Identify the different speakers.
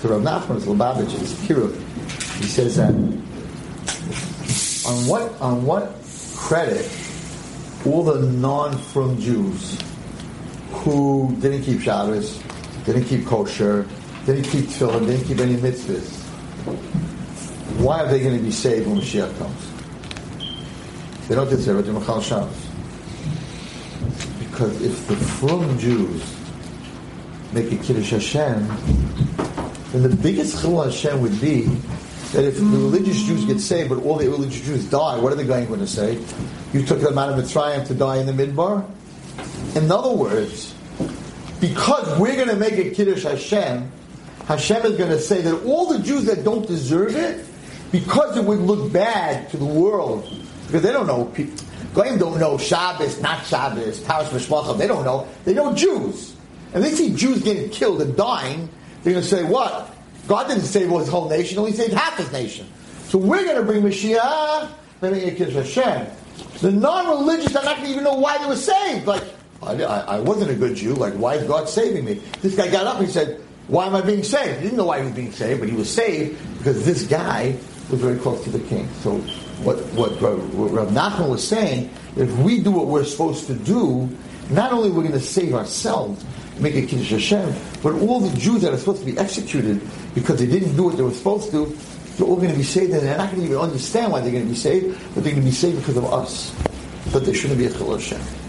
Speaker 1: to Rav Nachman's Lubavitch's Kirut, he says that on what on what credit all the non-frum Jews who didn't keep Shabbos, didn't keep kosher, didn't keep tefillin, didn't keep any mitzvahs, why are they going to be saved when Mashiach comes? They don't deserve it. They're Shabbos. Because if the frum Jews make a Kiddush Hashem, then the biggest Chilul Hashem would be that if the religious Jews get saved, but all the religious Jews die, what are the they going to say? You took them out of Mitzrayim to die in the Midbar? In other words, because we're going to make a Kiddush Hashem, Hashem is going to say that all the Jews that don't deserve it, because it would look bad to the world, because they don't know, Goyim don't know Shabbos, not Shabbos, Taras Mishpachah, they don't know. They know Jews. And they see Jews getting killed and dying, they're going to say, what? God didn't save his whole nation, only saved half his nation. So we're going to bring Mashiach, Hashem. The non-religious are not going to even know why they were saved. Like, I, I, wasn't a good Jew. Like, why is God saving me? This guy got up and he said, why am I being saved? He didn't know why he was being saved, but he was saved because this guy was very close to the king. So what, what, what Rav Nachman was saying, if we do what we're supposed to do, not only we're going to save ourselves, make a Kiddush Hashem, but all the Jews that are supposed to be executed because they didn't do what they were supposed to, they're all going to be saved, and they're not going to even understand why they're going to be saved, but they're going to be saved because of us. But they shouldn't be a Chilul Hashem.